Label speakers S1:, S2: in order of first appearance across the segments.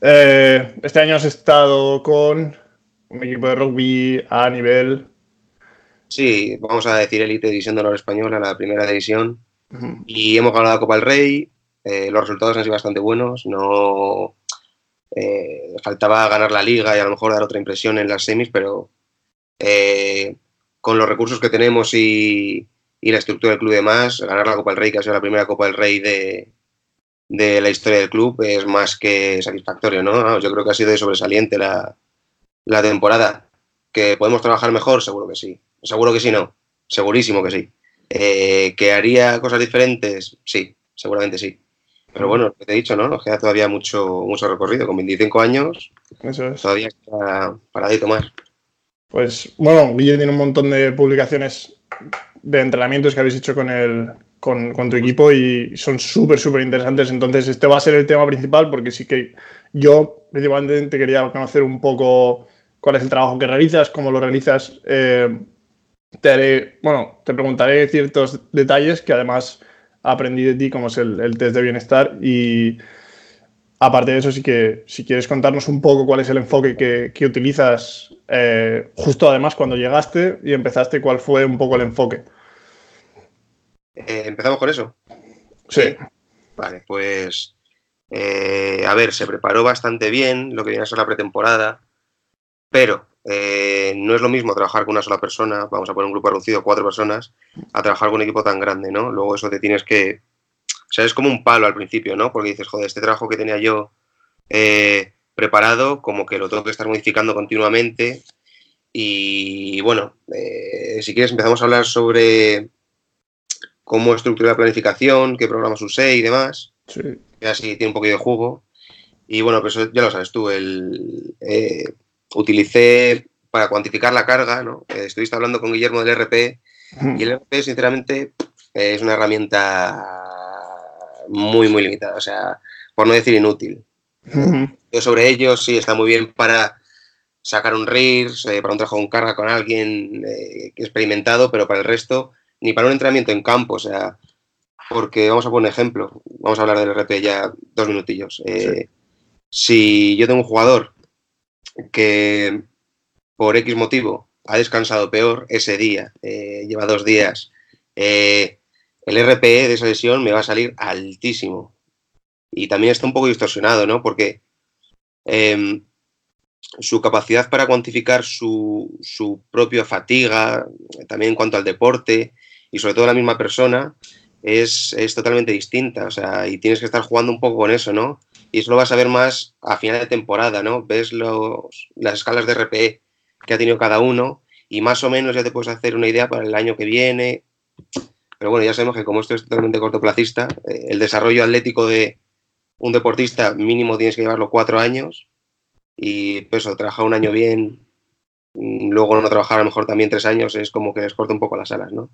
S1: Eh, este año has estado con un equipo de rugby a nivel.
S2: Sí, vamos a decir Elite División de Honor Española, la primera división. Y hemos ganado la Copa del Rey. Eh, los resultados han sido bastante buenos. No eh, faltaba ganar la liga y a lo mejor dar otra impresión en las semis, pero con los recursos que tenemos y, y, la estructura del club y demás, ganar la Copa del Rey, que ha sido la primera Copa del Rey de, de la historia del club es más que satisfactorio, ¿no? Yo creo que ha sido sobresaliente la, la temporada. ¿Que podemos trabajar mejor? Seguro que sí. Seguro que sí, no. Segurísimo que sí. Eh, ¿Que haría cosas diferentes? Sí, seguramente sí. Pero bueno, te he dicho, ¿no? Nos queda todavía mucho, mucho recorrido. Con 25 años, Eso es. todavía está paradito más.
S1: Pues bueno, Guille tiene un montón de publicaciones de entrenamientos que habéis hecho con el, con, tu equipo y son súper, súper interesantes. Entonces, este va a ser el tema principal porque sí que yo principalmente te quería conocer un poco cuál es el trabajo que realizas, cómo lo realizas. Eh, te haré, bueno, te preguntaré ciertos detalles que además aprendí de ti, como es el, test de bienestar. Y aparte de eso, sí que si quieres contarnos un poco cuál es el enfoque que, utilizas, eh, justo además cuando llegaste y empezaste, cuál fue un poco el enfoque.
S2: Eh, ¿Empezamos con eso?
S1: Sí.
S2: Vale, pues eh, a ver, se preparó bastante bien lo que viene a ser la pretemporada, pero eh, no es lo mismo trabajar con una sola persona, vamos a poner un grupo reducido, cuatro personas, a trabajar con un equipo tan grande, ¿no? Luego eso te tienes que... O sea, es como un palo al principio, ¿no? Porque dices, joder, este trabajo que tenía yo preparado, como que lo tengo que estar modificando continuamente. Y bueno, si quieres empezamos a hablar sobre cómo estructuré la planificación, qué programas usé y demás.
S1: Sí.
S2: así tiene un poquito de jugo. Y bueno, pues ya lo sabes tú, el, eh, utilicé para cuantificar la carga, ¿no? Eh, estuviste hablando con Guillermo del RP y el RP, sinceramente, es una herramienta muy, muy limitada, o sea, por no decir inútil. Yo sobre ello sí está muy bien para sacar un RIRS, eh, para un trabajo con carga con alguien experimentado, pero para el resto ni para un entrenamiento en campo, o sea, porque vamos a poner un ejemplo, vamos a hablar del RP ya dos minutillos. Eh, si yo tengo un jugador que por X motivo ha descansado peor ese día, eh, lleva dos días, eh, el RP de esa lesión me va a salir altísimo. Y también está un poco distorsionado, ¿no? Porque em, su capacidad para cuantificar su, su propia fatiga, también en cuanto al deporte, y sobre todo la misma persona es, totalmente distinta, o sea, y tienes que estar jugando un poco con eso, ¿no? Y eso lo vas a ver más a final de temporada, ¿no? Ves los, las escalas de RPE que ha tenido cada uno y más o menos ya te puedes hacer una idea para el año que viene. Pero bueno, ya sabemos que como esto es totalmente cortoplacista, eh, el desarrollo atlético de un deportista mínimo tienes que llevarlo cuatro años y pues eso, trabajar un año bien, mm, luego no trabajar a lo mejor también tres años, es como que les corta un poco las alas, ¿no?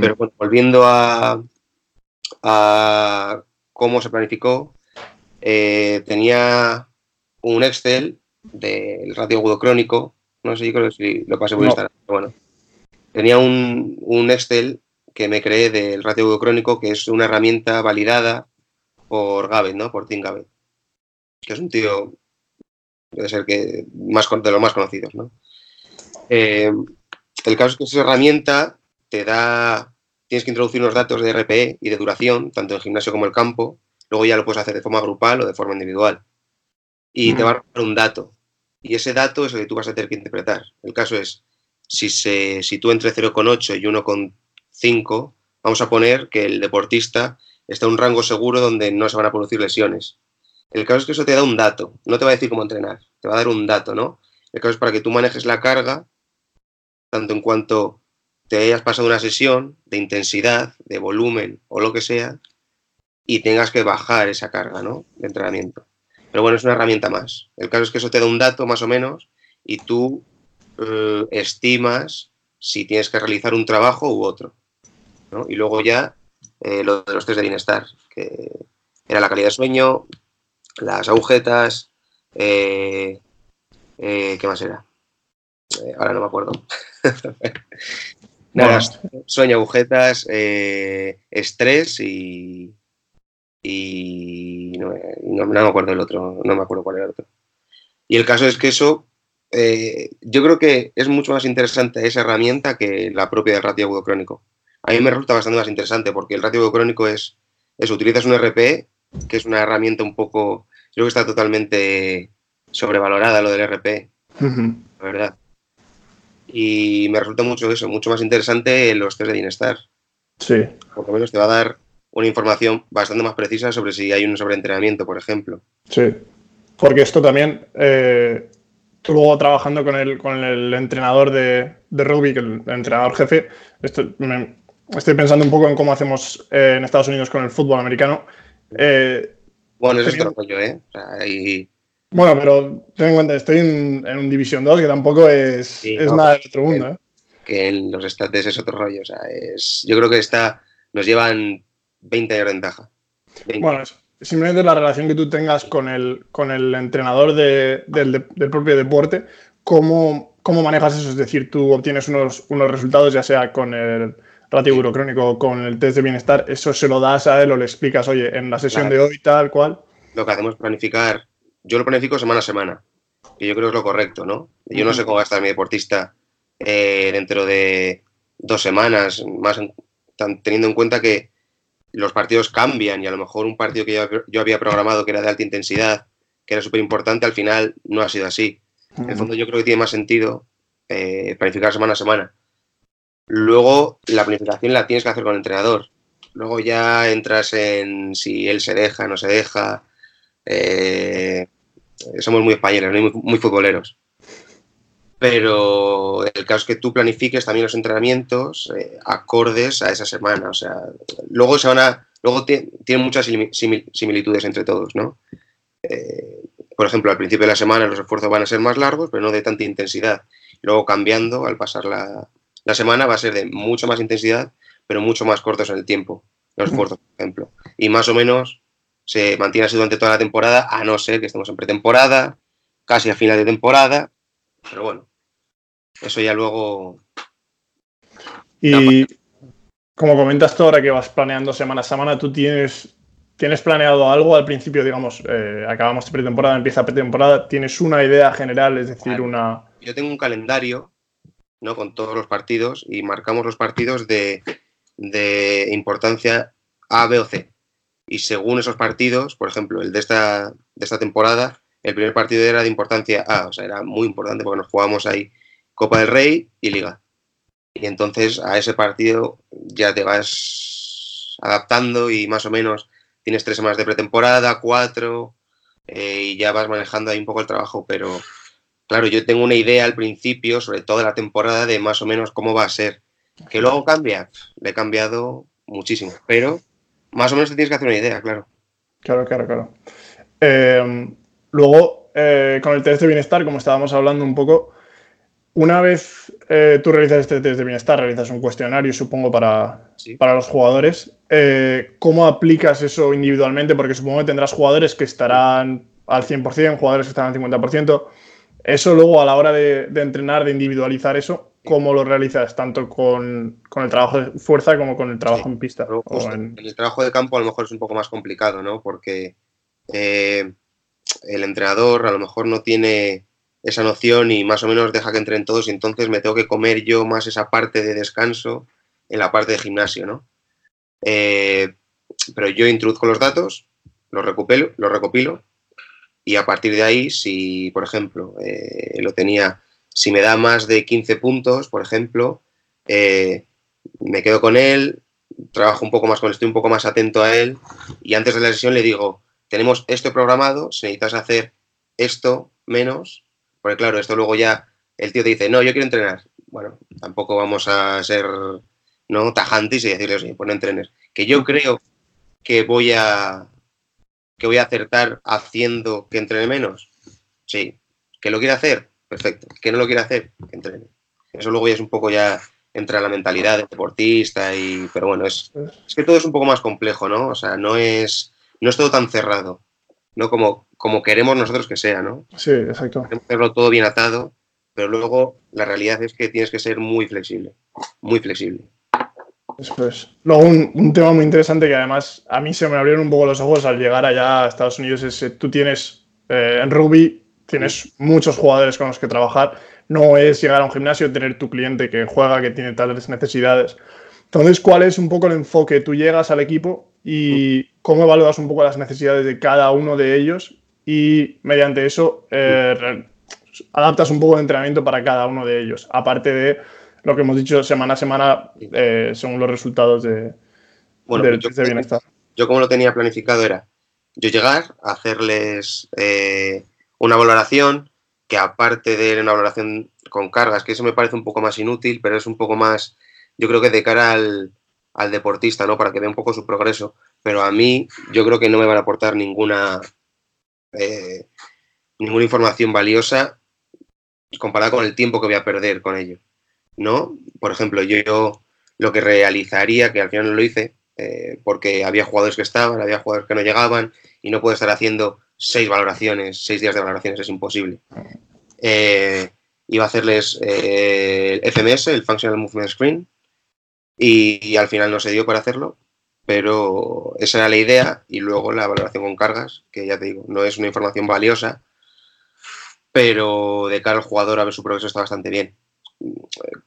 S2: Pero bueno, volviendo a, cómo se planificó, eh, tenía un Excel del ratio agudo crónico, no sé si lo pasé por Instagram, bueno, tenía un, un, Excel que me creé del ratio agudo crónico, que es una herramienta validada por Gavet, ¿no? Por Tim Gavet, que es un tío, debe ser que más de los más conocidos, ¿no? Eh, el caso es que esa herramienta te da, tienes que introducir unos datos de RPE y de duración, tanto en el gimnasio como en el campo, luego ya lo puedes hacer de forma grupal o de forma individual. Y te va a dar un dato. Y ese dato es el que tú vas a tener que interpretar. El caso es, si, se, si tú entre 0,8 y 1,5, vamos a poner que el deportista está en un rango seguro donde no se van a producir lesiones. El caso es que eso te da un dato, no te va a decir cómo entrenar, te va a dar un dato, ¿no? El caso es para que tú manejes la carga, tanto en cuanto te hayas pasado una sesión de intensidad, de volumen o lo que sea, y tengas que bajar esa carga de entrenamiento. Pero bueno, es una herramienta más. El caso es que eso te da un dato más o menos y tú eh, estimas si tienes que realizar un trabajo u otro. Y luego ya eh, lo de los test de bienestar, que era la calidad de sueño, las agujetas, eh, ¿qué más era? ahora no me acuerdo. Nada, sueño, agujetas, eh, estrés y, y no, me acuerdo el otro, no me acuerdo cuál era el otro. Y el caso es que eso, eh, yo creo que es mucho más interesante esa herramienta que la propia del ratio agudo crónico. A mí me resulta bastante más interesante porque el ratio agudo crónico es, es utilizas un RP, que es una herramienta un poco, creo que está totalmente sobrevalorada lo del RP, la verdad. Y me resulta mucho eso, mucho más interesante los test de bienestar.
S1: Sí.
S2: Por lo menos te va a dar una información bastante más precisa sobre si hay un sobreentrenamiento, por ejemplo.
S1: Sí, porque esto también, eh, luego trabajando con el, con el entrenador de, de rugby, el, entrenador jefe, esto, estoy pensando un poco en cómo hacemos eh, en Estados Unidos con el fútbol americano.
S2: Eh, bueno, eso es otro rollo, ¿eh?
S1: Bueno, pero ten en cuenta, estoy en, un División 2 que tampoco es, nada del otro mundo, ¿eh?
S2: Que en los estates es otro rollo, o sea, es, yo creo que está, nos llevan 20 años de ventaja.
S1: Bueno, simplemente la relación que tú tengas con el, con el entrenador del, propio deporte, cómo, cómo manejas eso, es decir, tú obtienes unos, unos resultados, ya sea con el ratio burocrónico o con el test de bienestar, eso se lo das a él o le explicas, oye, en la sesión de hoy, tal cual.
S2: Lo que hacemos es planificar, yo lo planifico semana a semana, que yo creo que es lo correcto, ¿no? Yo no sé cómo va a estar mi deportista eh, dentro de dos semanas, más teniendo en cuenta que los partidos cambian y a lo mejor un partido que yo, había programado que era de alta intensidad, que era súper importante, al final no ha sido así. En el fondo yo creo que tiene más sentido eh, planificar semana a semana. Luego la planificación la tienes que hacer con el entrenador. Luego ya entras en si él se deja, no se deja. Eh, somos muy españoles, muy, muy futboleros pero el caso es que tú planifiques también los entrenamientos eh, acordes a esa semana. O sea, luego se van a. Luego tienen muchas similitudes entre todos, ¿no? Eh, por ejemplo, al principio de la semana los esfuerzos van a ser más largos, pero no de tanta intensidad. Luego cambiando, al pasar la, la semana, va a ser de mucha más intensidad, pero mucho más cortos en el tiempo, los esfuerzos, por ejemplo. Y más o menos se mantiene así durante toda la temporada, a no ser que estemos en pretemporada, casi a final de temporada, pero bueno, eso ya luego.
S1: Y como comentas tú ahora que vas planeando semana a semana, ¿tú tienes, tienes planeado algo al principio? Digamos, eh, acabamos de pretemporada, empieza pretemporada, ¿tienes una idea general? Es decir, una.
S2: Yo tengo un calendario ¿no? con todos los partidos y marcamos los partidos de, de importancia A, B o C. Y según esos partidos, por ejemplo, el de esta, de esta temporada, el primer partido era de importancia A, o sea, era muy importante porque nos jugamos ahí Copa del Rey y Liga. Y entonces a ese partido ya te vas adaptando y más o menos tienes tres semanas de pretemporada, cuatro, eh, y ya vas manejando ahí un poco el trabajo, pero claro, yo tengo una idea al principio sobre toda la temporada de más o menos cómo va a ser. Que luego cambia, le he cambiado muchísimo, pero más o menos te tienes que hacer una idea, claro.
S1: Claro, claro, claro. Eh, luego, eh, con el test de bienestar, como estábamos hablando un poco, una vez eh, tú realizas este test de bienestar, realizas un cuestionario, supongo, para, para los jugadores, ¿cómo aplicas eso individualmente? Porque supongo que tendrás jugadores que estarán al 100%, jugadores que estarán al 50%. Eso luego a la hora de, entrenar, de individualizar eso, ¿cómo lo realizas? Tanto con, el trabajo de fuerza como con el trabajo en pista.
S2: en... El trabajo de campo a lo mejor es un poco más complicado, ¿no? Porque eh, el entrenador a lo mejor no tiene esa noción y más o menos deja que entren todos y entonces me tengo que comer yo más esa parte de descanso en la parte de gimnasio, ¿no? Eh, pero yo introduzco los datos, los recopilo, los recopilo y a partir de ahí, si, por ejemplo, eh, lo tenía, si me da más de 15 puntos, por ejemplo, eh, me quedo con él, trabajo un poco más con él, estoy un poco más atento a él y antes de la sesión le digo, tenemos esto programado, si necesitas hacer esto menos, porque claro, esto luego ya el tío te dice, no, yo quiero entrenar. Bueno, tampoco vamos a ser no tajantes y decirle, oye, pues no entrenes. Que yo creo que voy a que voy a acertar haciendo que entrene menos. Sí. ¿Que lo quiere hacer? Perfecto. ¿Que no lo quiere hacer? Que entrene. Eso luego ya es un poco ya entra la mentalidad del deportista y pero bueno, es, es que todo es un poco más complejo, ¿no? O sea, no es no es todo tan cerrado. ¿no? Como, como queremos nosotros que sea, ¿no?
S1: Sí, exacto.
S2: Queremos hacerlo todo bien atado, pero luego la realidad es que tienes que ser muy flexible, muy flexible.
S1: Eso es. Luego, un, tema muy interesante que además a mí se me abrieron un poco los ojos al llegar allá a Estados Unidos es que tú tienes eh, en rugby, tienes muchos jugadores con los que trabajar. No es llegar a un gimnasio y tener tu cliente que juega, que tiene tales necesidades. Entonces, ¿cuál es un poco el enfoque? Tú llegas al equipo y cómo evalúas un poco las necesidades de cada uno de ellos y mediante eso eh, adaptas un poco de entrenamiento para cada uno de ellos, aparte de lo que hemos dicho semana a semana eh, según los resultados de,
S2: bueno, yo, bienestar. Yo como lo tenía planificado era yo llegar, hacerles eh, una valoración, que aparte de una valoración con cargas, que eso me parece un poco más inútil, pero es un poco más, yo creo que de cara al, al deportista, ¿no? Para que vea un poco su progreso, pero a mí yo creo que no me van a aportar ninguna, eh, ninguna información valiosa comparada con el tiempo que voy a perder con ello. ¿no? Por ejemplo, yo, lo que realizaría, que al final no lo hice, eh, porque había jugadores que estaban, había jugadores que no llegaban, y no puedo estar haciendo seis valoraciones, seis días de valoraciones, es imposible. Eh, iba a hacerles el FMS, el Functional Movement Screen, y, al final no se dio para hacerlo, pero esa era la idea y luego la valoración con cargas, que ya te digo, no es una información valiosa, pero de cara al jugador a ver su progreso está bastante bien.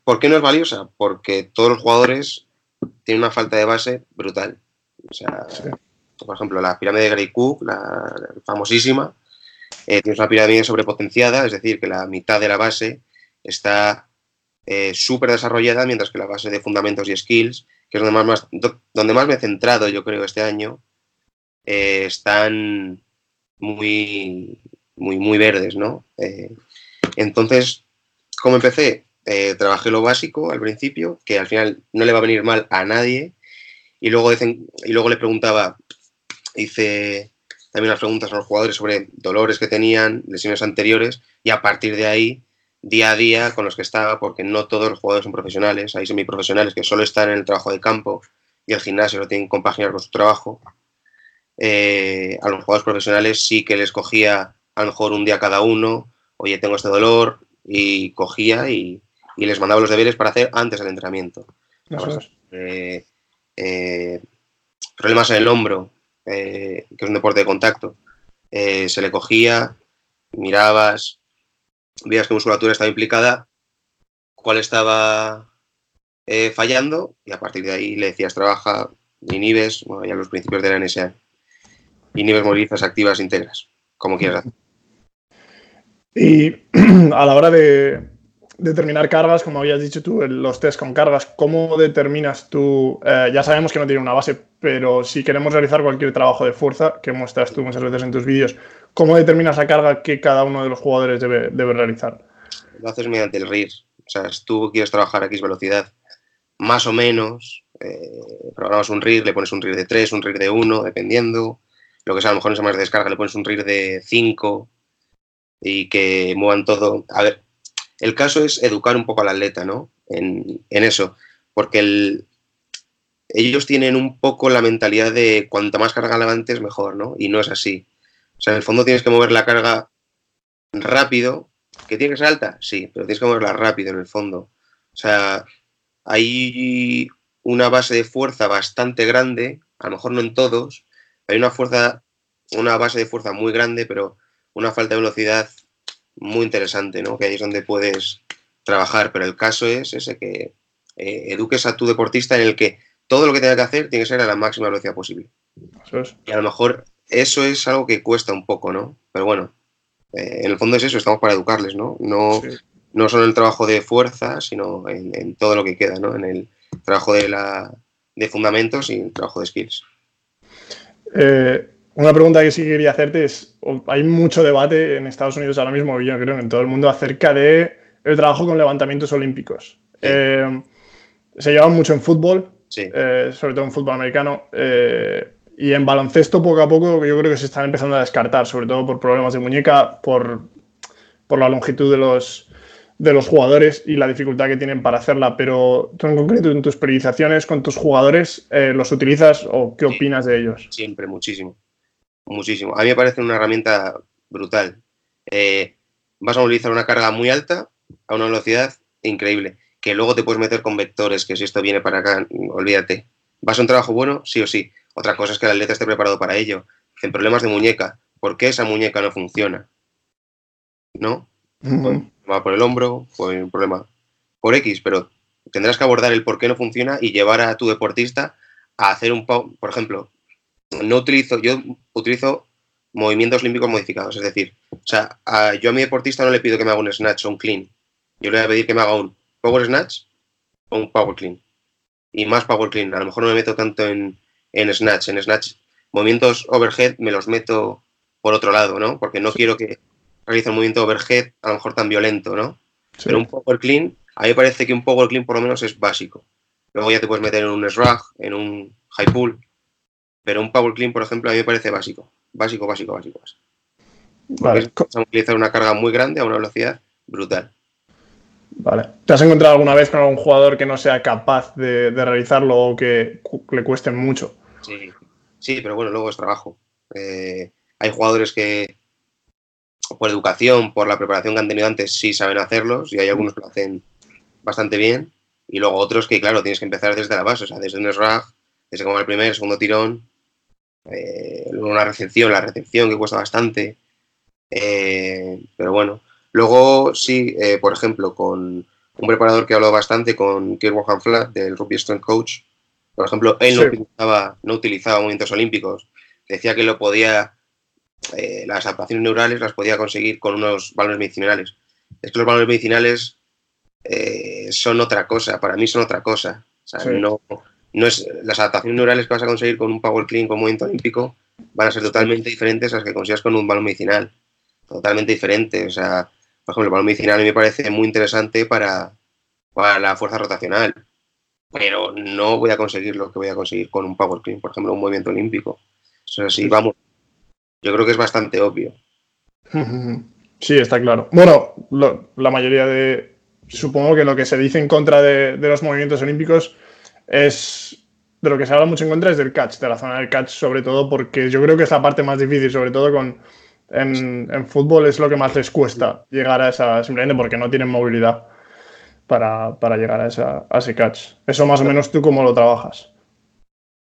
S2: ¿Por qué no es valiosa? Porque todos los jugadores tienen una falta de base brutal. O sea, por ejemplo, la pirámide de Gray Cook, la famosísima, eh, una pirámide sobrepotenciada, es decir, que la mitad de la base está eh, súper desarrollada, mientras que la base de fundamentos y skills, que es donde más, donde más me he centrado yo creo este año, eh, están muy, muy, muy verdes, ¿no? Eh, entonces, ¿cómo empecé? trabajé lo básico al principio, que al final no le va a venir mal a nadie, y luego, y luego le preguntaba, hice también las preguntas a los jugadores sobre dolores que tenían, lesiones anteriores, y a partir de ahí día a día con los que estaba, porque no todos los jugadores son profesionales, hay semiprofesionales que solo están en el trabajo de campo y el gimnasio lo tienen que compaginar con su trabajo. Eh, a los jugadores profesionales sí que les cogía a lo mejor un día cada uno, oye, tengo este dolor, y cogía y, les mandaba los deberes para hacer antes del entrenamiento. Eh, eh, problemas en el hombro, que es un deporte de contacto, se le cogía, mirabas, veías qué musculatura estaba implicada, cuál estaba eh, fallando y a partir de ahí le decías trabaja, inhibes, bueno, ya los principios de la NSA, inhibes, movilizas, activas, integras, como quieras
S1: Y a la hora de determinar cargas, como habías dicho tú, los test con cargas, ¿cómo determinas tú? Eh, ya sabemos que no tiene una base, pero si queremos realizar cualquier trabajo de fuerza, que muestras tú muchas veces en tus vídeos, ¿Cómo determinas la carga que cada uno de los jugadores debe, realizar?
S2: Lo haces mediante el RIR. O sea, si tú quieres trabajar a X velocidad, más o menos, eh, programas un RIR, le pones un RIR de 3, un RIR de 1, dependiendo. Lo que sea, a lo mejor en más de descarga le pones un RIR de 5 y que muevan todo. A ver, el caso es educar un poco al atleta, ¿no? En, eso. Porque ellos tienen un poco la mentalidad de cuanto más carga levantes, mejor, ¿no? Y no es así. O sea, en el fondo tienes que mover la carga rápido. ¿Que tiene que ser alta? Sí, pero tienes que moverla rápido en el fondo. O sea, hay una base de fuerza bastante grande, a lo mejor no en todos, hay una fuerza, una base de fuerza muy grande, pero una falta de velocidad muy interesante, ¿no? Que ahí es donde puedes trabajar, pero el caso es ese que eh, eduques a tu deportista en el que todo lo que tenga que hacer tiene que ser a la máxima velocidad posible. Y a lo mejor eso es algo que cuesta un poco, ¿no? Pero bueno, eh, en el fondo es eso, estamos para educarles, ¿no? No, no solo en el trabajo de fuerza, sino en, todo lo que queda, ¿no? En el trabajo de, la, de fundamentos y el trabajo de skills.
S1: Eh, una pregunta que sí quería hacerte es, hay mucho debate en Estados Unidos ahora mismo, yo creo, en todo el mundo, acerca de el trabajo con levantamientos olímpicos. Eh, se lleva mucho en fútbol, sobre todo en fútbol americano. Y en baloncesto, poco a poco, yo creo que se están empezando a descartar, sobre todo por problemas de muñeca, por, la longitud de los, de los jugadores y la dificultad que tienen para hacerla. Pero tú en concreto, en tus periodizaciones con tus jugadores, eh, ¿los utilizas o qué opinas de ellos?
S2: Siempre, muchísimo. Muchísimo. A mí me parece una herramienta brutal. Eh, vas a movilizar una carga muy alta a una velocidad increíble. que luego te puedes meter con vectores, que si esto viene para acá, olvídate. ¿Vas a un trabajo bueno? Sí o sí. Otra cosa es que el atleta esté preparado para ello. En problemas de muñeca, ¿por qué esa muñeca no funciona? ¿No? Va por el hombro, fue un problema por X, pero tendrás que abordar el por qué no funciona y llevar a tu deportista a hacer un, por ejemplo, no utilizo, yo utilizo movimientos olímpicos modificados, es decir, o sea, yo a mi deportista no le pido que me haga un snatch o un clean, yo le voy a pedir que me haga un power snatch o un power clean y más power clean, a lo mejor no me meto tanto en, en snatch, en snatch, movimientos overhead me los meto por otro lado, ¿no? Porque no quiero que realice un movimiento overhead a lo mejor tan violento, ¿no? Pero un power clean, a mí me parece que un power clean por lo menos es básico. Luego ya te puedes meter en un shrug, en un high pull, pero un power clean, por ejemplo, a mí me parece básico. Básico, básico, básico. Vale. Vamos a utilizar una carga muy grande a una velocidad brutal.
S1: Vale. ¿Te has encontrado alguna vez con algún jugador que no sea capaz de, realizarlo o que le cueste mucho?
S2: Sí, sí, pero bueno, luego es trabajo. Eh, hay jugadores que por educación, por la preparación que han tenido antes, sí saben hacerlos y hay algunos que lo hacen bastante bien. Y luego otros que, claro, tienes que empezar desde la base, o sea, desde un SRAG, desde como el primer, segundo tirón, eh, una recepción, la recepción que cuesta bastante. Eh, pero bueno, luego sí, eh, por ejemplo, con un preparador que hablado bastante, con Kirk Flat, del Rugby Strength Coach, por ejemplo, él no, utilizaba, no utilizaba movimientos olímpicos, decía que lo podía eh, las adaptaciones neurales las podía conseguir con unos valores medicinales. Es que los valores medicinales son otra cosa, para mí son otra cosa. no, no es, las adaptaciones neurales que vas a conseguir con un power clean, con movimiento olímpico, van a ser totalmente diferentes a las que consigas con un valor medicinal. Totalmente diferente. O sea, por ejemplo, el valor medicinal a mí me parece muy interesante para, para la fuerza rotacional, pero no voy a conseguir lo que voy a conseguir con un power clean, por ejemplo, un movimiento olímpico. Eso es así, vamos, yo creo que es bastante obvio.
S1: Sí, está claro. Bueno, la mayoría de. Supongo que lo que se dice en contra de, los movimientos olímpicos es. De lo que se habla mucho en contra es del catch, de la zona del catch, sobre todo porque yo creo que es la parte más difícil, sobre todo con. En, fútbol es lo que más les cuesta llegar a esa, simplemente porque no tienen movilidad para, llegar a, esa, a ese catch. Eso más o menos tú cómo lo trabajas.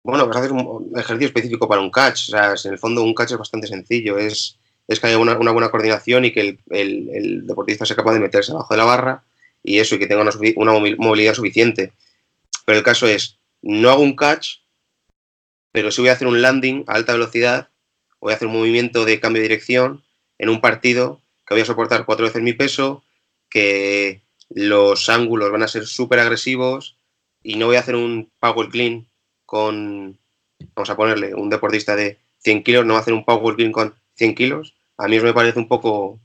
S2: Bueno, vas a hacer un ejercicio específico para un catch. O sea, en el fondo un catch es bastante sencillo. Es, es que haya una, buena coordinación y que el, deportista sea capaz de meterse abajo de la barra y eso, y que tenga una, movilidad suficiente. Pero el caso es, no hago un catch, pero sí voy a hacer un landing a alta velocidad, voy a hacer un movimiento de cambio de dirección en un partido que voy a soportar cuatro veces mi peso, que los ángulos van a ser súper agresivos y no voy a hacer un power clean con, vamos a ponerle, un deportista de 100 kilos, no va a hacer un power clean con 100 kilos, a mí eso me parece un poco,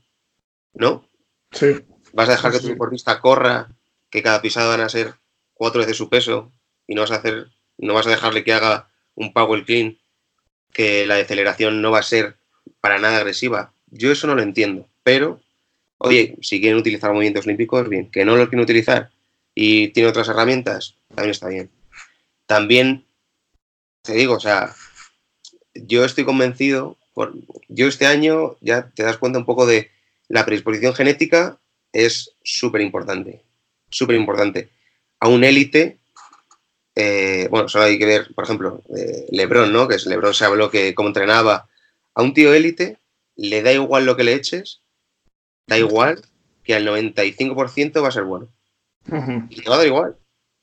S2: ¿no?
S1: Sí.
S2: Vas a dejar que tu deportista corra, que cada pisada van a ser cuatro veces su peso y no vas a hacer, no vas a dejarle que haga un power clean, que la deceleración no va a ser para nada agresiva. Yo eso no lo entiendo, pero, oye, si quieren utilizar movimientos olímpicos, bien, que no lo quieren utilizar y tiene otras herramientas, también está bien. También te digo, o sea, yo estoy convencido, por, yo este año ya te das cuenta un poco de la predisposición genética es súper importante, súper importante. A un élite, eh, bueno, solo hay que ver, por ejemplo, eh, Lebron, ¿no? Que es Lebron se habló que cómo entrenaba. A un tío élite le da igual lo que le eches, da igual que al 95% va a ser bueno. Y te va a dar igual.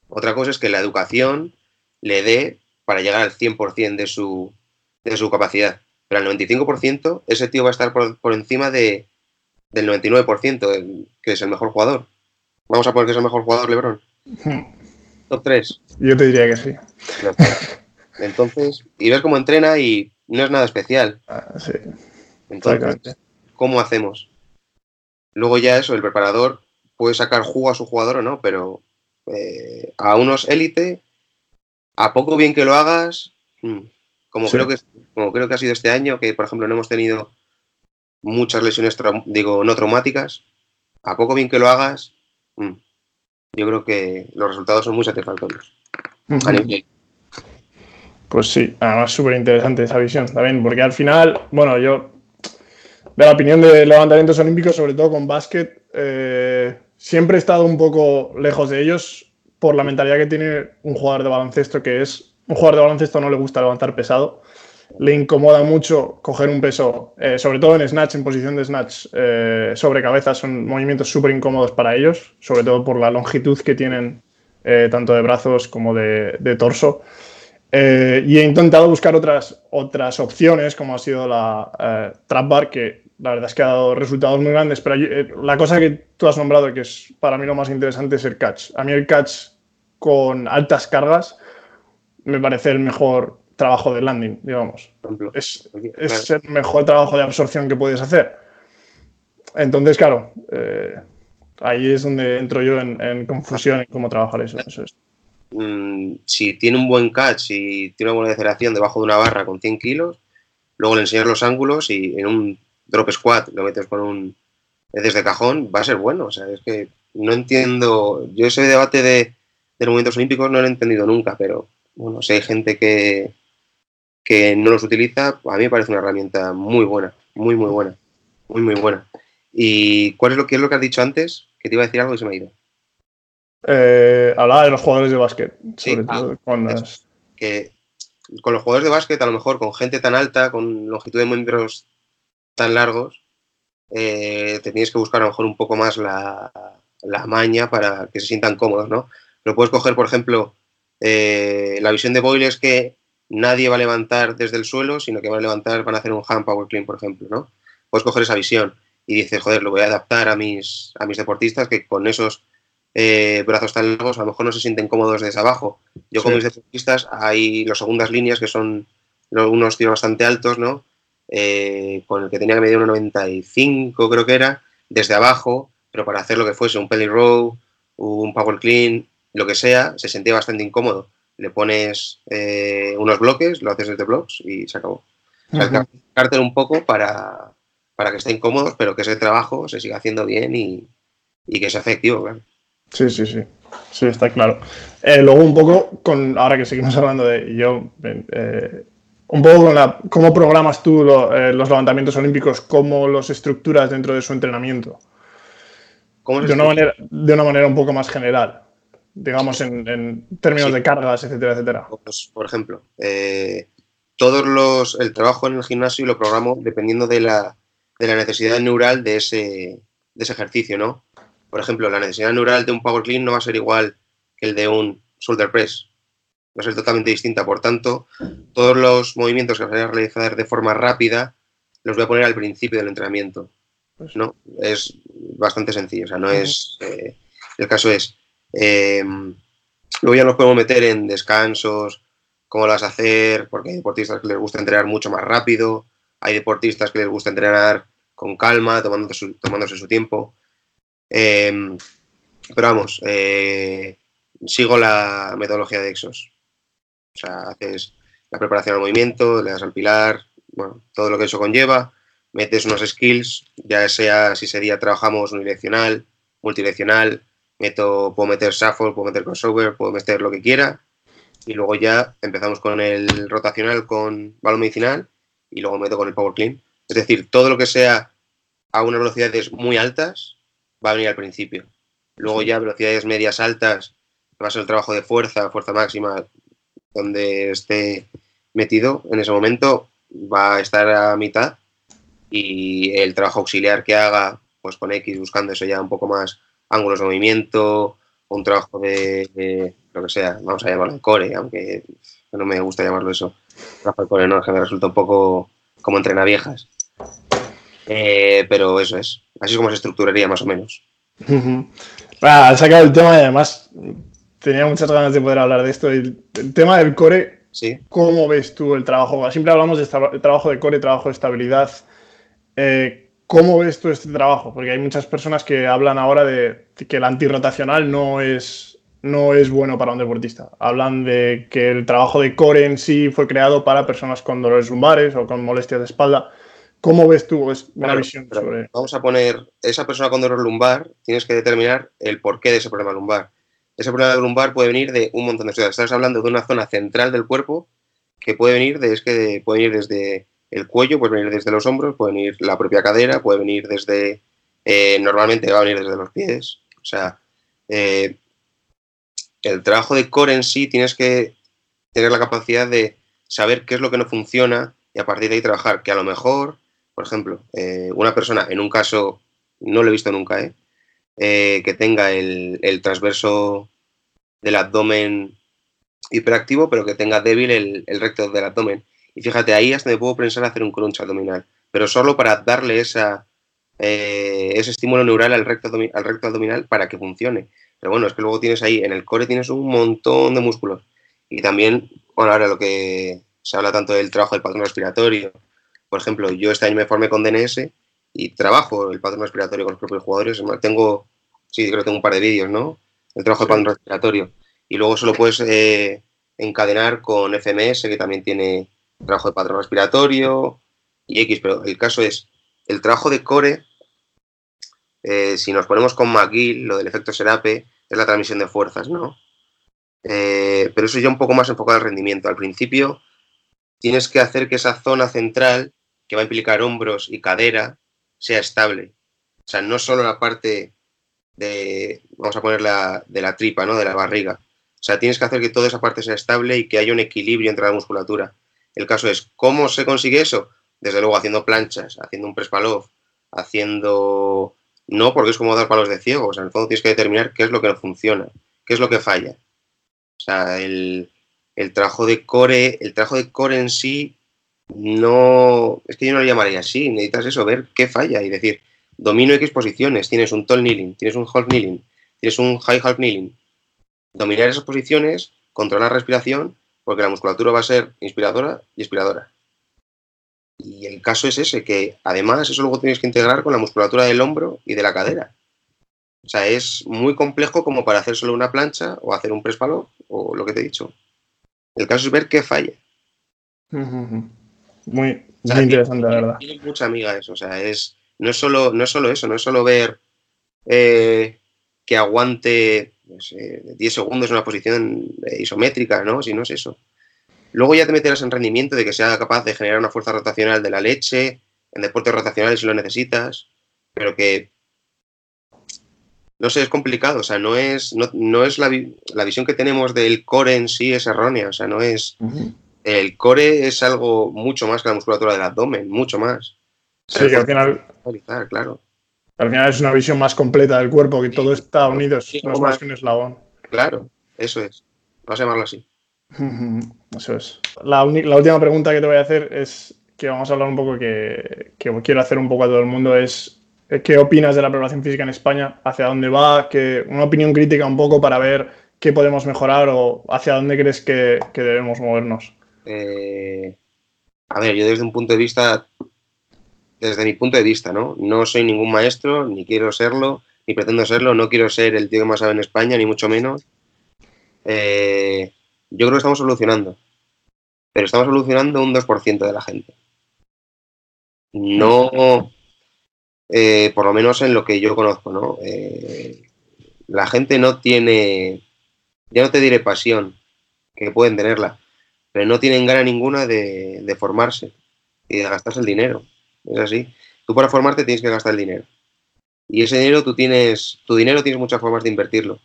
S2: Otra cosa es que la educación le dé para llegar al 100% de su, de su capacidad. Pero al 95% ese tío va a estar por, encima de, del 99%, que es el mejor jugador. Vamos a poner que es el mejor jugador, Lebron. Top 3.
S1: Yo te diría que sí.
S2: Entonces, y ves cómo entrena y no es nada especial.
S1: Ah, sí.
S2: Entonces, ¿cómo hacemos? Luego ya eso, el preparador puede sacar jugo a su jugador o no, pero eh, a unos élite a poco bien que lo hagas, mm, como, creo que, como creo que ha sido este año, que por ejemplo no hemos tenido muchas lesiones, digo, no traumáticas, a poco bien que lo hagas, mm, yo creo que los resultados son muy satisfactorios.
S1: Pues sí, además súper interesante esa visión también, porque al final, bueno, yo de la opinión de levantamientos olímpicos, sobre todo con básquet, eh, siempre he estado un poco lejos de ellos por la mentalidad que tiene un jugador de baloncesto, que es un jugador de baloncesto no le gusta levantar pesado, le incomoda mucho coger un peso, eh, sobre todo en snatch, en posición de snatch eh, sobre cabeza, son movimientos súper incómodos para ellos, sobre todo por la longitud que tienen eh, tanto de brazos como de, torso. y he intentado buscar otras, otras opciones, como ha sido la trap bar, que la verdad es que ha dado resultados muy grandes, pero la cosa que tú has nombrado, que es para mí lo más interesante, es el catch. A mí el catch con altas cargas me parece el mejor trabajo de landing, digamos. Es, el mejor trabajo de absorción que puedes hacer. Entonces, claro, eh, ahí es donde entro yo en, confusión en cómo trabajar eso.
S2: Mm, si tiene un buen catch y tiene una buena aceleración debajo de una barra con 100 kilos, luego le enseñas los ángulos y en un drop squat lo metes con un desde cajón, va a ser bueno. O sea, es que no entiendo. Yo ese debate de, de los movimientos olímpicos no lo he entendido nunca, pero bueno, si hay gente que, que no los utiliza, a mí me parece una herramienta muy buena, muy, muy buena, muy, muy buena. ¿Y cuál es lo que es lo que has dicho antes? Que te iba a decir algo y se me ha ido.
S1: Eh, hablaba de los jugadores de básquet, sobre
S2: ah, todo con que con los jugadores de básquet, a lo mejor con gente tan alta, con longitud de miembros tan largos, eh, te tienes que buscar a lo mejor un poco más la, la maña para que se sientan cómodos, ¿no? Pero puedes coger, por ejemplo, eh, la visión de Boyle es que nadie va a levantar desde el suelo, sino que van a levantar, van a hacer un hand power clean, por ejemplo, ¿no? Puedes coger esa visión y dices, joder, lo voy a adaptar a mis, a mis deportistas que con esos eh, brazos tan largos a lo mejor no se sienten cómodos desde abajo. Yo con mis deportistas hay las segundas líneas que son unos tiros bastante altos, ¿no? Eh, con el que tenía que medir 1,95 creo que era, desde abajo, pero para hacer lo que fuese, un pelly row, un power clean, lo que sea, se sentía bastante incómodo. Le pones eh, unos bloques, lo haces desde blocks y se acabó. O sea, un poco para, para que estén cómodos, pero que ese trabajo se siga haciendo bien y, que sea efectivo, claro.
S1: Sí, sí, sí. Sí, está claro. Eh, luego un poco, con ahora que seguimos hablando de yo, eh, un poco con la, cómo programas tú los levantamientos olímpicos, cómo los estructuras dentro de su entrenamiento. de, una manera, de una manera un poco más general digamos, en, términos de cargas, etcétera, etcétera?
S2: Pues, por ejemplo, eh, todos los, el trabajo en el gimnasio lo programo dependiendo de la, de la necesidad neural de ese, de ese ejercicio, ¿no? Por ejemplo, la necesidad neural de un power clean no va a ser igual que el de un shoulder press. Va a ser totalmente distinta. Por tanto, todos los movimientos que voy a realizar de forma rápida los voy a poner al principio del entrenamiento. Pues ¿no? Es bastante sencillo. O sea, no es. Eh, el caso es eh, luego ya nos podemos meter en descansos, cómo las hacer, porque hay deportistas que les gusta entrenar mucho más rápido, hay deportistas que les gusta entrenar con calma, tomándose su, tomándose su tiempo. Eh, pero vamos, eh, sigo la metodología de Exos. O sea, haces la preparación al movimiento, le das al pilar, bueno, todo lo que eso conlleva, metes unos skills, ya sea si sería trabajamos unidireccional, multidireccional, meto, puedo meter shuffle, puedo meter crossover, puedo meter lo que quiera. Y luego ya empezamos con el rotacional con balón medicinal y luego meto con el power clean. Es decir, todo lo que sea a unas velocidades muy altas va a venir al principio. Luego ya velocidades medias altas, va a ser el trabajo de fuerza, fuerza máxima, donde esté metido en ese momento, va a estar a mitad. Y el trabajo auxiliar que haga, pues con X, buscando eso ya un poco más ángulos de movimiento, un trabajo de, lo que sea, vamos a llamarlo core, aunque no me gusta llamarlo eso. Trabajo de core, no, que me resulta un poco como entrena viejas. Eh, pero eso es, así es como se estructuraría más o menos.
S1: Ha sacado el tema y además tenía muchas ganas de poder hablar de esto. El, tema del core,
S2: ¿Sí?
S1: ¿cómo ves tú el trabajo? Siempre hablamos de trabajo de core, trabajo de estabilidad. Eh, ¿Cómo ves tú este trabajo? Porque hay muchas personas que hablan ahora de que el antirrotacional no es, no es bueno para un deportista. Hablan de que el trabajo de core en sí fue creado para personas con dolores lumbares o con molestias de espalda. ¿Cómo ves tú una visión sobre...?
S2: Vamos a poner, esa persona con dolor lumbar, tienes que determinar el porqué de ese problema lumbar. Ese problema lumbar puede venir de un montón de cosas. Estás hablando de una zona central del cuerpo que puede venir, de, es que puede venir desde el cuello, puede venir desde los hombros, puede venir la propia cadera, puede venir desde, eh, normalmente va a venir desde los pies. O sea, eh, el trabajo de core en sí tienes que tener la capacidad de saber qué es lo que no funciona y a partir de ahí trabajar. Que a lo mejor, por ejemplo, eh, una persona, en un caso, no lo he visto nunca, ¿eh? que tenga el, transverso del abdomen hiperactivo, pero que tenga débil el, el, recto del abdomen. Y fíjate, ahí hasta me puedo pensar hacer un crunch abdominal, pero solo para darle esa, eh, ese estímulo neural al recto, al recto abdominal para que funcione. Pero bueno, es que luego tienes ahí, en el core tienes un montón de músculos. Y también, bueno, ahora lo que se habla tanto del trabajo del patrón respiratorio. Por ejemplo, yo este año me formé con DNS y trabajo el patrón respiratorio con los propios jugadores. Tengo, sí, creo que tengo un par de vídeos, ¿no? El trabajo del patrón respiratorio. Y luego solo puedes eh, encadenar con FMS, que también tiene trabajo de patrón respiratorio y X, pero el caso es, el trabajo de core eh, si nos ponemos con McGill, lo del efecto Serape, es la transmisión de fuerzas, ¿no? Eh, pero eso ya un poco más enfocado al rendimiento. Al principio tienes que hacer que esa zona central, que va a implicar hombros y cadera, sea estable. O sea, no solo la parte de, vamos a poner la, de la tripa, ¿no? De la barriga. O sea, tienes que hacer que toda esa parte sea estable y que haya un equilibrio entre la musculatura. El caso es, ¿cómo se consigue eso? Desde luego haciendo planchas, haciendo un press haciendo no, porque es como dar palos de ciego. O sea, en el fondo tienes que determinar qué es lo que no funciona, qué es lo que falla. O sea, el, trabajo de core, el trabajo de core en sí, no. Es que yo no lo llamaría así. Necesitas eso, ver qué falla y decir, domino X posiciones. Tienes un tall kneeling, tienes un half kneeling, tienes un high half kneeling. Dominar esas posiciones, controlar la respiración, porque la musculatura va a ser inspiradora y expiradora. Y el caso es ese, que además eso luego tienes que integrar con la musculatura del hombro y de la cadera. O sea, es muy complejo como para hacer solo una plancha o hacer un press o lo que te he dicho. El caso es ver qué falla.
S1: Muy, interesante, la verdad.
S2: Tiene mucha amiga eso. O sea, es, no, es solo, no es solo eso, no es solo ver eh, que aguante 10 segundos en una posición isométrica, ¿no? Si no es eso. Luego ya te meterás en rendimiento de que sea capaz de generar una fuerza rotacional de la leche, en deportes rotacionales si lo necesitas, pero que no sé, es complicado, o sea, no es, no, es la, visión que tenemos del core en sí es errónea, o sea, no es... El core es algo mucho más que la musculatura del abdomen, mucho más.
S1: Sí, que al final...
S2: Claro.
S1: Al final es una visión más completa del cuerpo, que todo está unido, no es más que un eslabón.
S2: Claro, eso es. Vamos a llamarlo así.
S1: Eso es. La, última pregunta que te voy a hacer es que vamos a hablar un poco que, quiero hacer un poco a todo el mundo es eh, ¿qué opinas de la preparación física en España? ¿Hacia dónde va? Que, una opinión crítica un poco para ver qué podemos mejorar o hacia dónde crees que, debemos movernos.
S2: Eh, a ver, yo desde un punto de vista, desde mi punto de vista, ¿no? No soy ningún maestro, ni quiero serlo, ni pretendo serlo, no quiero ser el tío que más sabe en España, ni mucho menos. Eh, yo creo que estamos solucionando. Pero estamos solucionando un 2% de la gente. No, eh, por lo menos en lo que yo conozco, ¿no? Eh, la gente no tiene, ya no te diré pasión, que pueden tenerla, pero no tienen gana ninguna de, de formarse y de gastarse el dinero. Es así. Tú para formarte tienes que gastar el dinero. Y ese dinero tú tienes, tu dinero tienes muchas formas de invertirlo.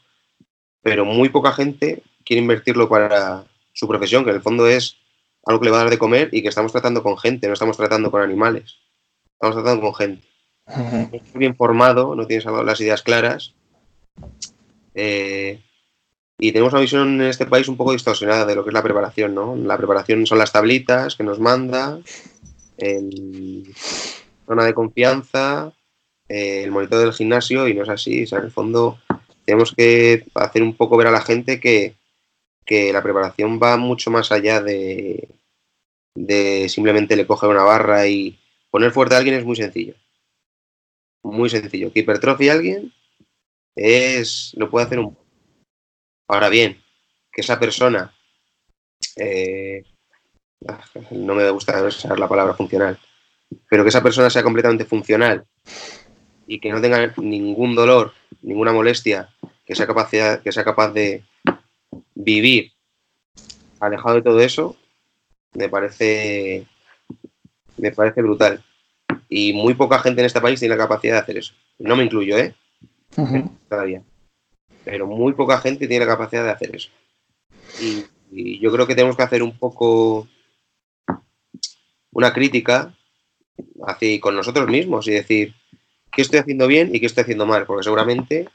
S2: Pero muy poca gente quiere invertirlo para su profesión, que en el fondo es algo que le va a dar de comer y que estamos tratando con gente, no estamos tratando con animales, estamos tratando con gente. No estás bien formado, no tienes las ideas claras. Eh, y tenemos una visión en este país un poco distorsionada de lo que es la preparación, ¿no? La preparación son las tablitas que nos manda, el zona de confianza, el monitor del gimnasio y no es así. O sea, en el fondo tenemos que hacer un poco ver a la gente que, que la preparación va mucho más allá de, de simplemente le coger una barra y poner fuerte a alguien es muy sencillo. Muy sencillo. Que hipertrofie a alguien es. lo puede hacer un. Ahora bien, que esa persona. Eh, no me gusta usar la palabra funcional. Pero que esa persona sea completamente funcional y que no tenga ningún dolor, ninguna molestia, que sea, capacidad, que sea capaz de, vivir alejado de todo eso me parece me parece brutal. Y muy poca gente en este país tiene la capacidad de hacer eso. No me incluyo eh todavía. Pero muy poca gente tiene la capacidad de hacer eso. Y, yo creo que tenemos que hacer un poco una crítica así con nosotros mismos y decir qué estoy haciendo bien y qué estoy haciendo mal, porque seguramente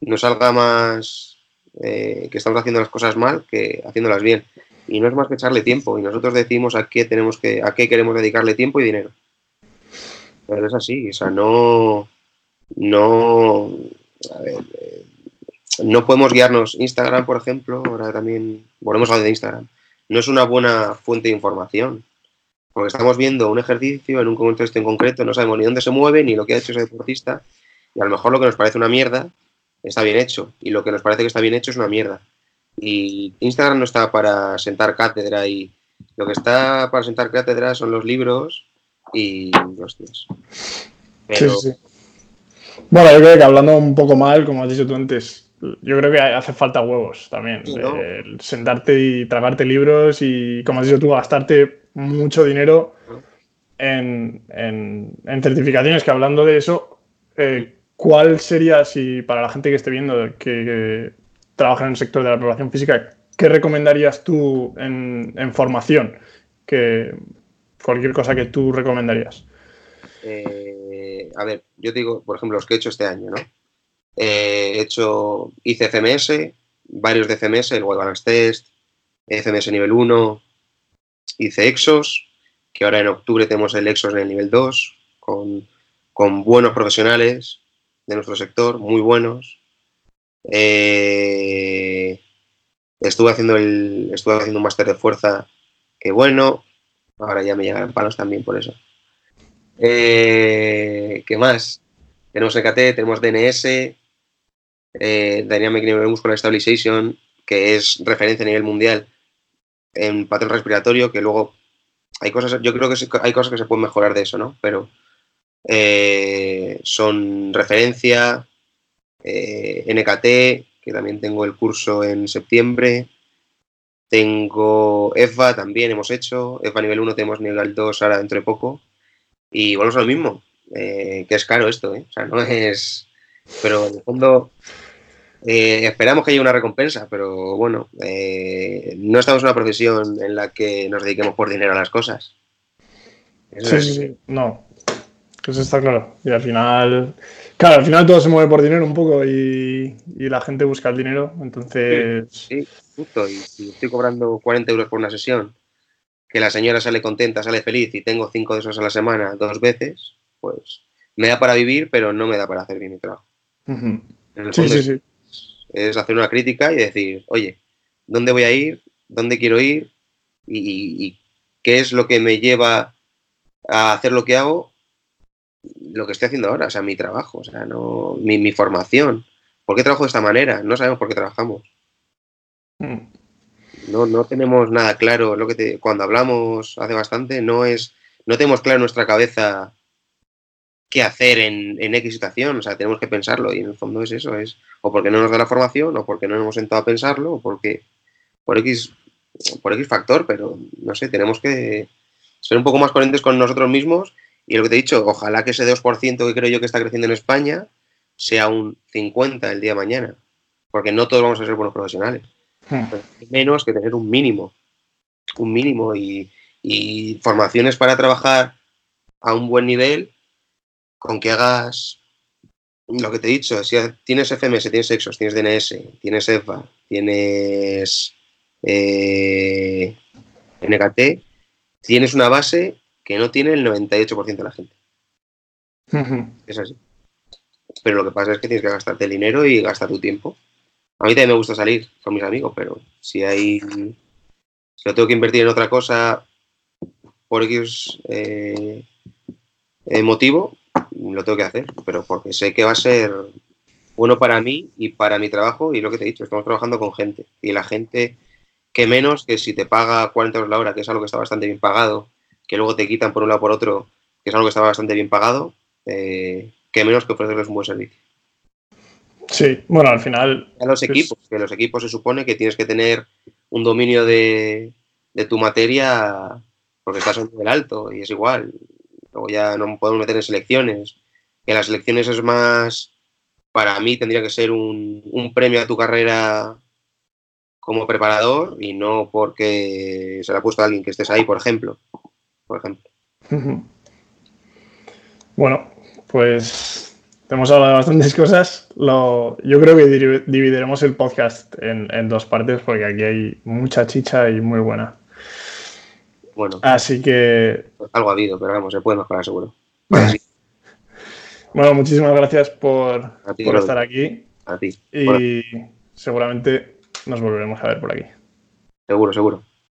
S2: nos salga más eh, que estamos haciendo las cosas mal que haciéndolas bien. Y no es más que echarle tiempo, y nosotros decimos a qué tenemos que, a qué queremos dedicarle tiempo y dinero. Pero es así, o sea, no, no, eh, no podemos guiarnos. Instagram, por ejemplo, ahora también volvemos a hablar de Instagram, no es una buena fuente de información. Porque estamos viendo un ejercicio en un contexto en concreto, no sabemos ni dónde se mueve, ni lo que ha hecho ese deportista, y a lo mejor lo que nos parece una mierda está bien hecho, y lo que nos parece que está bien hecho es una mierda. Y Instagram no está para sentar cátedra, y lo que está para sentar cátedra son los libros y hostias.
S1: Pero... Sí, sí. Bueno, yo creo que hablando un poco mal, como has dicho tú antes, yo creo que hace falta huevos también. sentarte y tragarte libros y, como has dicho tú, gastarte mucho dinero en, certificaciones. Que hablando de eso, eh, ¿cuál sería, si para la gente que esté viendo que, trabaja en el sector de la población física, qué recomendarías tú en, formación? Que, cualquier cosa que tú recomendarías.
S2: Eh, a ver, yo digo, por ejemplo, los que he hecho este año, ¿no? Eh, he hecho, hice CMS, varios de CMS, el Web Balance Test, CMS nivel 1, hice Exos, que ahora en octubre tenemos el Exos en el nivel 2, con, buenos profesionales de nuestro sector, muy buenos. Eh, estuve haciendo el estuve haciendo un máster de fuerza que bueno ahora ya me llegan palos también por eso eh, ¿qué más? tenemos EKT, tenemos DNS eh, Dynamic Muscular Stabilization, que es referencia a nivel mundial en patrón respiratorio, que luego hay cosas, yo creo que hay cosas que se pueden mejorar de eso, ¿no? Pero eh, son referencia, eh, NKT, que también tengo el curso en septiembre, tengo EFA también hemos hecho, EFA nivel 1 tenemos nivel 2 ahora dentro de poco, y volvemos a lo mismo, eh, que es caro esto, ¿eh? O sea, no es... Pero en el fondo eh, esperamos que haya una recompensa, pero bueno, eh, no estamos en una profesión en la que nos dediquemos por dinero a las cosas.
S1: sí, sí, sí, no. Eso está claro. Y al final, claro, al final todo se mueve por dinero un poco y, la gente busca el dinero. Entonces.
S2: Sí, justo. Y si estoy cobrando 40 euros por una sesión, que la señora sale contenta, sale feliz y tengo 5 de esos a la semana dos veces, pues me da para vivir, pero no me da para hacer bien mi trabajo.
S1: sí, sí, sí
S2: es hacer una crítica y decir, oye, ¿dónde voy a ir? ¿Dónde quiero ir? Y, qué es lo que me lleva a hacer lo que hago, lo que estoy haciendo ahora, o sea, mi trabajo, o sea, no, mi, formación. ¿Por qué trabajo de esta manera? No sabemos por qué trabajamos. Hmm. No, no tenemos nada claro. Lo que cuando hablamos hace bastante, no es, no tenemos claro en nuestra cabeza qué hacer en, en, X situación. O sea, tenemos que pensarlo y en el fondo es eso, es o porque no nos da la formación, o porque no nos hemos sentado a pensarlo, o porque por X, por X factor, pero no sé, tenemos que ser un poco más coherentes con nosotros mismos y lo que te he dicho, ojalá que ese 2% que creo yo que está creciendo en España sea un 50 el día de mañana, porque no todos vamos a ser buenos profesionales. Hmm. Menos que tener un mínimo, un mínimo y, y formaciones para trabajar a un buen nivel con que hagas lo que te he dicho, si tienes FMS, tienes Exos, tienes DNS, tienes EFA, tienes eh, NKT, tienes una base que no tiene el 98% de la gente. Es así. Pero lo que pasa es que tienes que gastarte el dinero y gastar tu tiempo. A mí también me gusta salir con mis amigos, pero si hay. Si lo tengo que invertir en otra cosa por X eh, eh, motivo, lo tengo que hacer, pero porque sé que va a ser bueno para mí y para mi trabajo y lo que te he dicho, estamos trabajando con gente y la gente que menos que si te paga 40 euros la hora, que es algo que está bastante bien pagado, que luego te quitan por un lado por otro, que es algo que está bastante bien pagado, eh, que menos que ofrecerles un buen servicio.
S1: Sí, bueno, al final...
S2: A los equipos, que los equipos se supone que tienes que tener un dominio de, de tu materia porque estás a un nivel alto y es igual. Luego ya no podemos meter en selecciones. Que las selecciones es más para mí tendría que ser un, un premio a tu carrera como preparador y no porque se le ha puesto a alguien que estés ahí, por ejemplo. Por ejemplo.
S1: Bueno, pues hemos hablado de bastantes cosas. Lo, yo creo que dividiremos el podcast en, en, dos partes porque aquí hay mucha chicha y muy buena.
S2: Bueno.
S1: Así que...
S2: Algo ha habido, pero vamos, se puede mejorar seguro.
S1: Bueno, muchísimas gracias por, por estar aquí.
S2: A ti.
S1: Y seguramente nos volveremos a ver por aquí.
S2: Seguro, seguro.